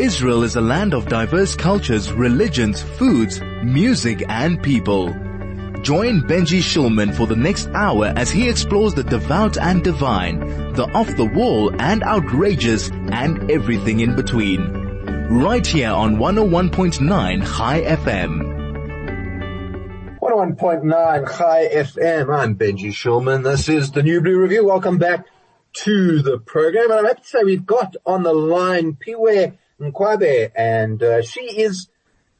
Israel is a land of diverse cultures, religions, foods, music and people. Join Benji Shulman for the next hour as he explores the devout and divine, the off the wall and outrageous and everything in between. Right here on 101.9 Chai FM. 101.9 Chai FM. I'm Benji Shulman. This is the New Blue Review. Welcome back to the program. And I'm happy to say we've got on the line Phiwe Mncwabe and uh, she is,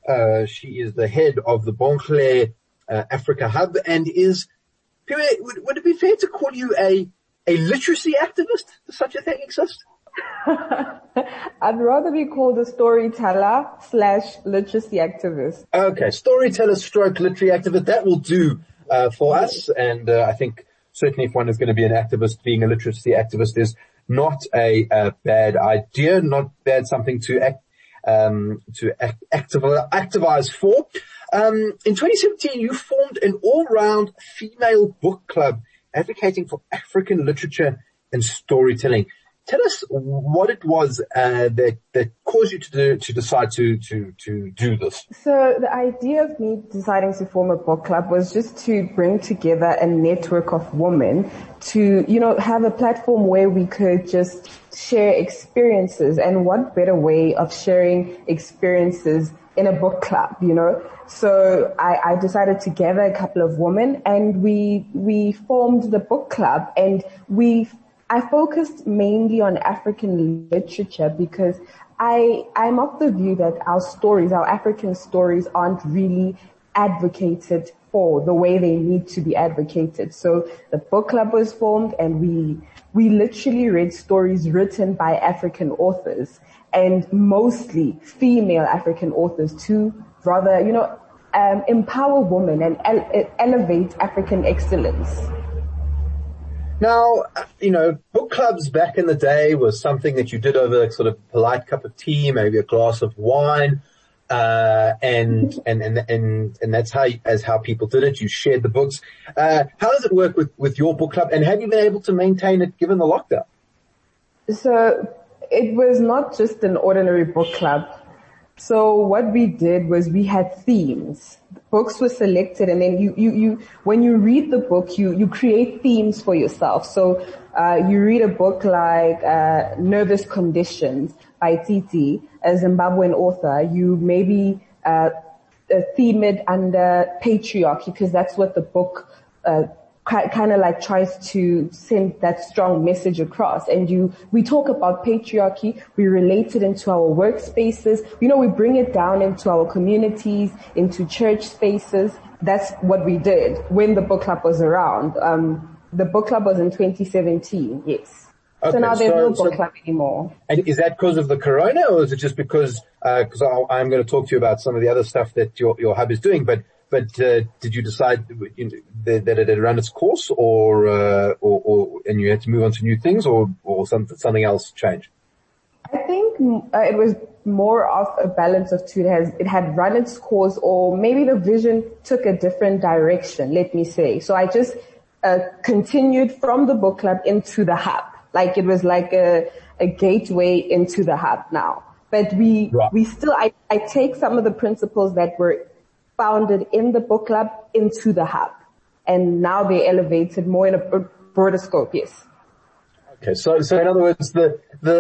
uh, she is the head of the Botlhale uh, Africa Hub and is, would, would it be fair to call you a, a literacy activist? Does such a thing exist? I'd rather be called a storyteller slash literacy activist. Okay, storyteller stroke literary activist. That will do uh, for us. And uh, I think certainly if one is going to be an activist, being a literacy activist is not a, a bad idea, not bad something to act, um, to act, activize for. Um, in 2017, you formed an all-round female book club advocating for African literature and storytelling. Tell us what it was uh, that that caused you to do, to decide to to to do this. So the idea of me deciding to form a book club was just to bring together a network of women to you know have a platform where we could just share experiences. And what better way of sharing experiences in a book club, you know? So I, I, decided to gather a couple of women and we, we formed the book club and we I focused mainly on African literature because I, I'm of the view that our stories, our African stories aren't really advocated for the way they need to be advocated. So the book club was formed and we, we literally read stories written by African authors and mostly female African authors to rather, you know, um, empower women and ele- elevate African excellence. Now, you know, book clubs back in the day was something that you did over a sort of polite cup of tea, maybe a glass of wine, uh, and, and, and, and, and that's how, as how people did it. You shared the books. Uh, how does it work with, with your book club and have you been able to maintain it given the lockdown? So it was not just an ordinary book club. So what we did was we had themes books were selected and then you, you, you, when you read the book, you, you create themes for yourself. So, uh, you read a book like, uh, Nervous Conditions by Tsitsi, a Zimbabwean author. You maybe, uh, theme it under patriarchy because that's what the book, uh, kind of like tries to send that strong message across. And you, we talk about patriarchy, we relate it into our workspaces, you know, we bring it down into our communities, into church spaces. That's what we did when the book club was around. Um, the book club was in 2017, yes. Okay, so now there's so, no book so, club anymore. And is that because of the corona or is it just because, because uh, I'm going to talk to you about some of the other stuff that your, your hub is doing, but but uh, did you decide that, it had run its course, or, uh, or, or and you had to move on to new things, or or something something else changed? I think uh, it was more of a balance of two. It has it had run its course, or maybe the vision took a different direction. Let me say. So I just uh, continued from the book club into the hub, like it was like a a gateway into the hub now. But we right. we still I I take some of the principles that were founded in the book club into the hub. And now they're elevated more in a broader scope, yes. Okay, so, so in other words, the, the,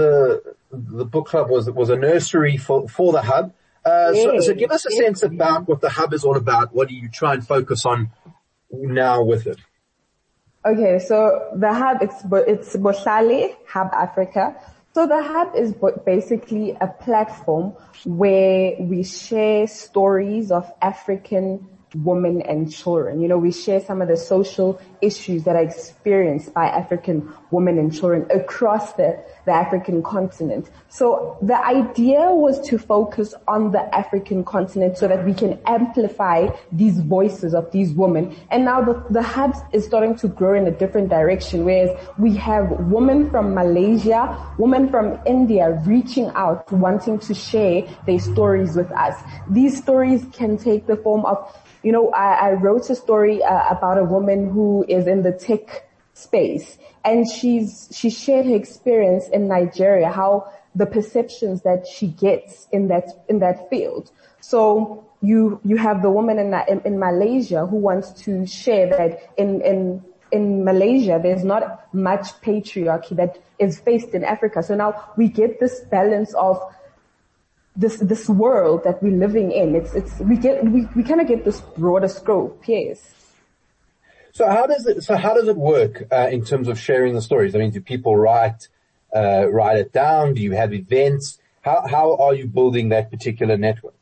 the, the book club was, was a nursery for, for the hub. Uh, yes, so, so give us a yes, sense about what the hub is all about. What do you try and focus on now with it? Okay, so the hub, it's, it's Botlhale Hub Afrika. So the hub is basically a platform where we share stories of African women and children. You know, we share some of the social issues that are experienced by African women and children across the, the African continent. So the idea was to focus on the African continent so that we can amplify these voices of these women. And now the, the hub is starting to grow in a different direction, whereas we have women from Malaysia, women from India reaching out, wanting to share their stories with us. These stories can take the form of you know, I, I wrote a story uh, about a woman who is in the tech space and she's, she shared her experience in Nigeria, how the perceptions that she gets in that, in that field. So you, you have the woman in, in, in Malaysia who wants to share that in, in, in Malaysia, there's not much patriarchy that is faced in Africa. So now we get this balance of this, this world that we're living in. It's, it's, we get, we, we kind of get this broader scope. Yes. So how does it, so how does it work, uh, in terms of sharing the stories? I mean, do people write, uh, write it down? Do you have events? How, how are you building that particular network?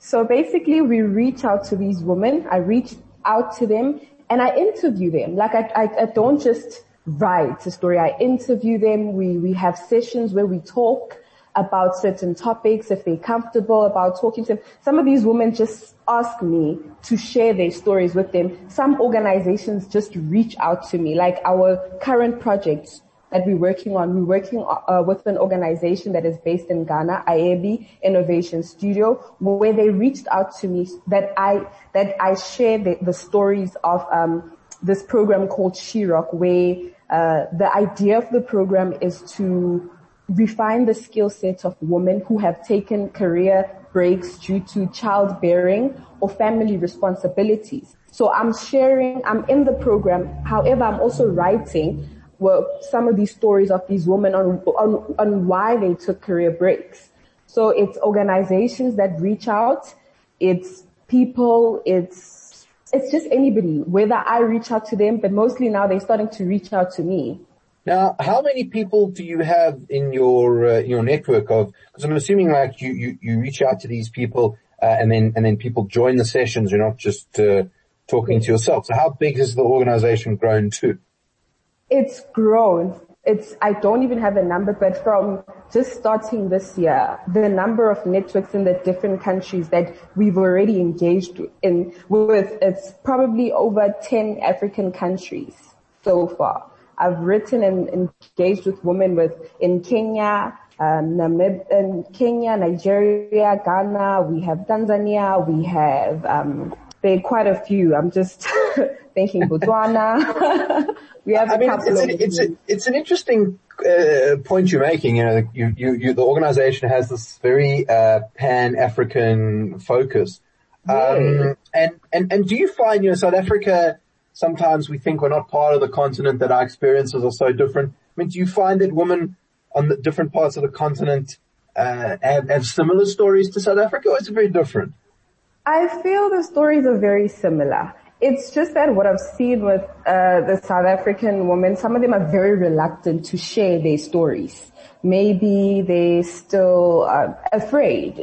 So basically we reach out to these women. I reach out to them and I interview them. Like I, I, I don't just write a story. I interview them. We, we have sessions where we talk about certain topics, if they're comfortable about talking to them. Some of these women just ask me to share their stories with them. Some organizations just reach out to me, like our current projects that we're working on. We're working uh, with an organization that is based in Ghana, IAB Innovation Studio, where they reached out to me that I that I share the, the stories of um, this program called She-Rock, where uh, the idea of the program is to refine the skill set of women who have taken career breaks due to childbearing or family responsibilities. So I'm sharing, I'm in the program. However, I'm also writing well, some of these stories of these women on, on, on why they took career breaks. So it's organizations that reach out. It's people. It's, it's just anybody, whether I reach out to them, but mostly now they're starting to reach out to me. Now, how many people do you have in your uh, your network of? Because I'm assuming like you, you you reach out to these people uh, and then and then people join the sessions. You're not just uh, talking to yourself. So how big has the organization grown to? It's grown. It's, I don't even have a number, but from just starting this year, the number of networks in the different countries that we've already engaged in with, it's probably over 10 African countries so far. I've written and engaged with women with, in Kenya, um, Namib, in Kenya, Nigeria, Ghana, we have Tanzania, we have, um, there are quite a few. I'm just thinking Botswana. we have I mean, it's, an, it's, a, it's an interesting uh, point you're making. You know, you, you, you, the organization has this very uh, pan-African focus. Um, and, and, and do you find, you know, South Africa, sometimes we think we're not part of the continent, that our experiences are so different. I mean, do you find that women on the different parts of the continent uh, have, have similar stories to South Africa, or is it very different? I feel the stories are very similar. It's just that what I've seen with uh, the South African women, some of them are very reluctant to share their stories. Maybe they still are afraid.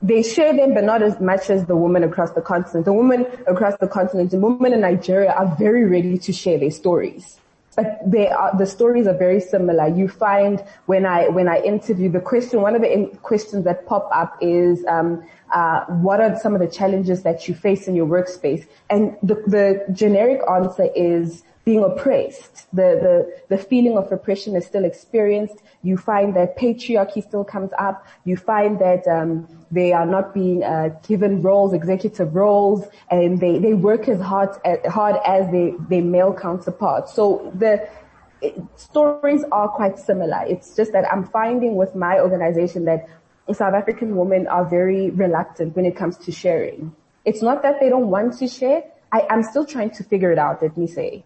They share them, but not as much as the women across the continent. The women across the continent, the women in Nigeria are very ready to share their stories but they are, the stories are very similar. You find when I, when I interview the question, one of the in, questions that pop up is, um, uh, what are some of the challenges that you face in your workspace? And the, the generic answer is being oppressed. The, the, the feeling of oppression is still experienced. You find that patriarchy still comes up. You find that, um, they are not being uh, given roles, executive roles, and they, they work as hard, as hard as their, their male counterparts. So the it, stories are quite similar. It's just that I'm finding with my organization that South African women are very reluctant when it comes to sharing. It's not that they don't want to share. I, am still trying to figure it out, let me say.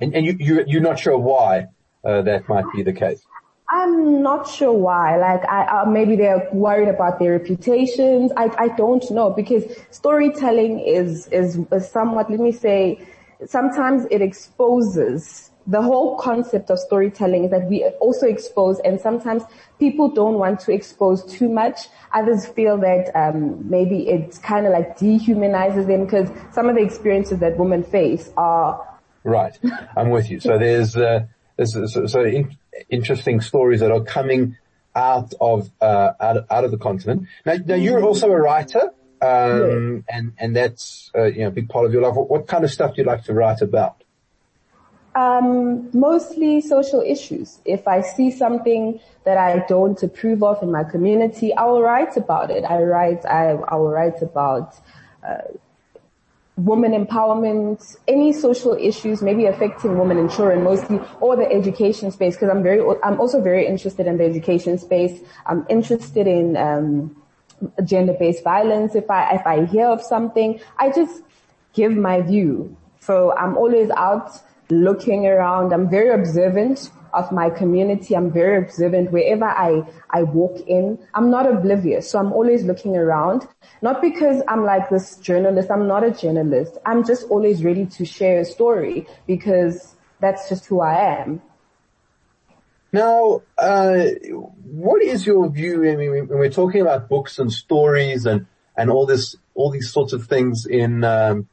And, and you, you, you're not sure why uh, that might be the case? I'm not sure why. Like, I, uh, maybe they're worried about their reputations. I, I don't know because storytelling is, is, is somewhat, let me say, sometimes it exposes the whole concept of storytelling is that we also expose and sometimes people don't want to expose too much. Others feel that um, maybe it kind of like dehumanizes them because some of the experiences that women face are right. I'm with you. So there's uh, there's so, so in, interesting stories that are coming out of uh, out, out of the continent. Now, now you're also a writer, um, yeah. and and that's uh, you know a big part of your life. What, what kind of stuff do you like to write about? Um, mostly social issues. If I see something that I don't approve of in my community, I will write about it. I write. I I will write about. Uh, women empowerment, any social issues maybe affecting women and children mostly, or the education space, because I'm very, I'm also very interested in the education space. I'm interested in, um, gender-based violence. If I, if I hear of something, I just give my view. So I'm always out looking around. I'm very observant of my community. I'm very observant wherever I, I walk in. I'm not oblivious. So I'm always looking around. Not because I'm like this journalist. I'm not a journalist. I'm just always ready to share a story because that's just who I am. Now, uh, what is your view? I mean, when we're talking about books and stories and, and all this, all these sorts of things in, um,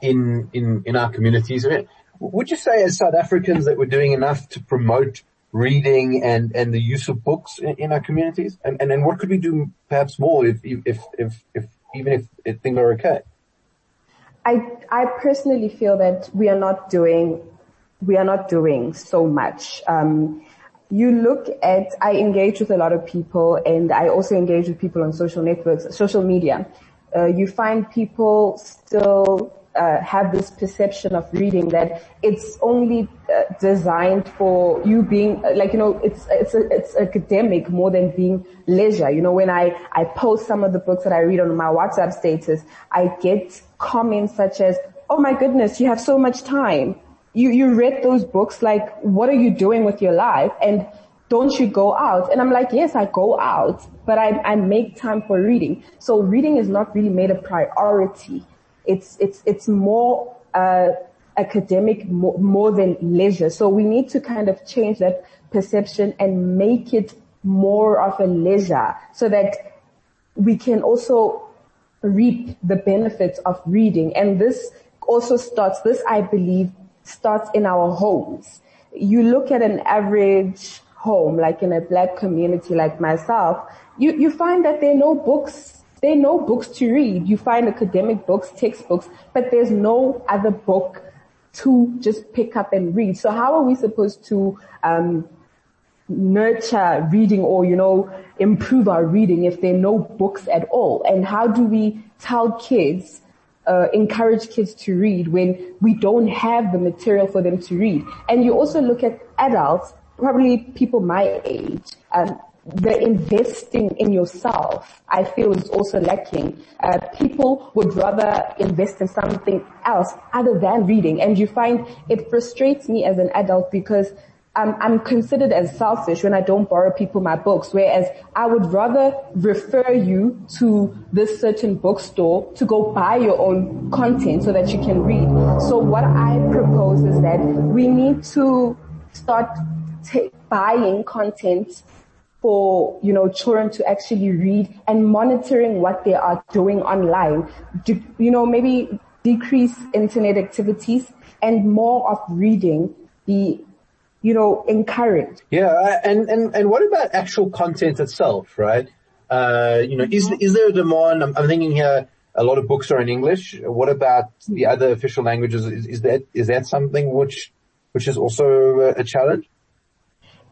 in, in, in our communities, I mean, would you say as South Africans that we're doing enough to promote reading and, and the use of books in, in our communities? And, and then what could we do perhaps more if, if, if, if even if, if things are okay? I, I personally feel that we are not doing, we are not doing so much. Um, you look at, I engage with a lot of people and I also engage with people on social networks, social media. Uh, you find people still uh, have this perception of reading that it's only uh, designed for you being uh, like you know it's it's it's academic more than being leisure. You know when I I post some of the books that I read on my WhatsApp status, I get comments such as, "Oh my goodness, you have so much time. You you read those books. Like what are you doing with your life?" and don't you go out? And I'm like, yes, I go out, but I, I make time for reading. So reading is not really made a priority it's, it's, it's more, uh, academic more, more than leisure. So we need to kind of change that perception and make it more of a leisure so that we can also reap the benefits of reading. And this also starts, this I believe starts in our homes. You look at an average home, like in a black community like myself, you, you find that there are no books there are no books to read. You find academic books, textbooks, but there's no other book to just pick up and read. So how are we supposed to um, nurture reading or, you know, improve our reading if there are no books at all? And how do we tell kids, uh, encourage kids to read when we don't have the material for them to read? And you also look at adults, probably people my age, um, the investing in yourself, I feel is also lacking. Uh, people would rather invest in something else other than reading. And you find it frustrates me as an adult because I'm, I'm considered as selfish when I don't borrow people my books, whereas I would rather refer you to this certain bookstore to go buy your own content so that you can read. So what I propose is that we need to start t- buying content for, you know, children to actually read and monitoring what they are doing online. Do, you know, maybe decrease internet activities and more of reading be, you know, encouraged. Yeah. And, and, and what about actual content itself, right? Uh, you know, is, is there a demand? I'm, I'm thinking here, a lot of books are in English. What about the other official languages? Is, is that, is that something which, which is also a challenge?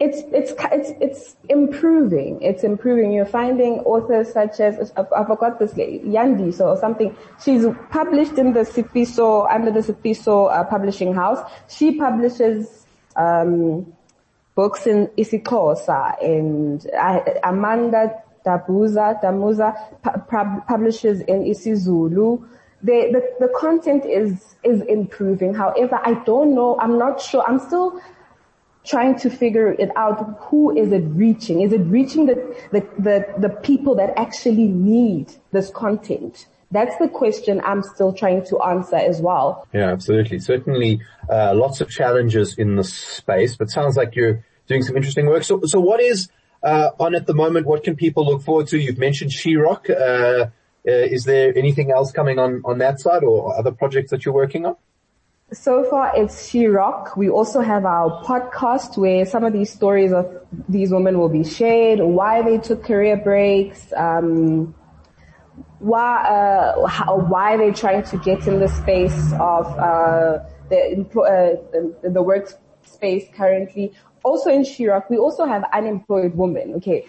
It's it's it's it's improving. It's improving. You're finding authors such as I forgot this lady, Yandi or something. She's published in the Sifiso under the Sifiso uh, publishing house. She publishes um, books in isiXhosa and uh, Amanda Dabuza Damuza pu- publishes in isiZulu. The, the the content is is improving. However, I don't know. I'm not sure. I'm still trying to figure it out. Who is it reaching? Is it reaching the, the, the, the people that actually need this content? That's the question I'm still trying to answer as well. Yeah, absolutely. Certainly, uh, lots of challenges in this space, but sounds like you're doing some interesting work. So, so what is, uh, on at the moment? What can people look forward to? You've mentioned She-Rock. Uh, uh is there anything else coming on, on that side or other projects that you're working on? So far it's She-Rock. We also have our podcast where some of these stories of these women will be shared, why they took career breaks, um, why, uh, how, why they're trying to get in the space of, uh, the, uh, the, workspace currently. Also in She-Rock, we also have unemployed women. Okay.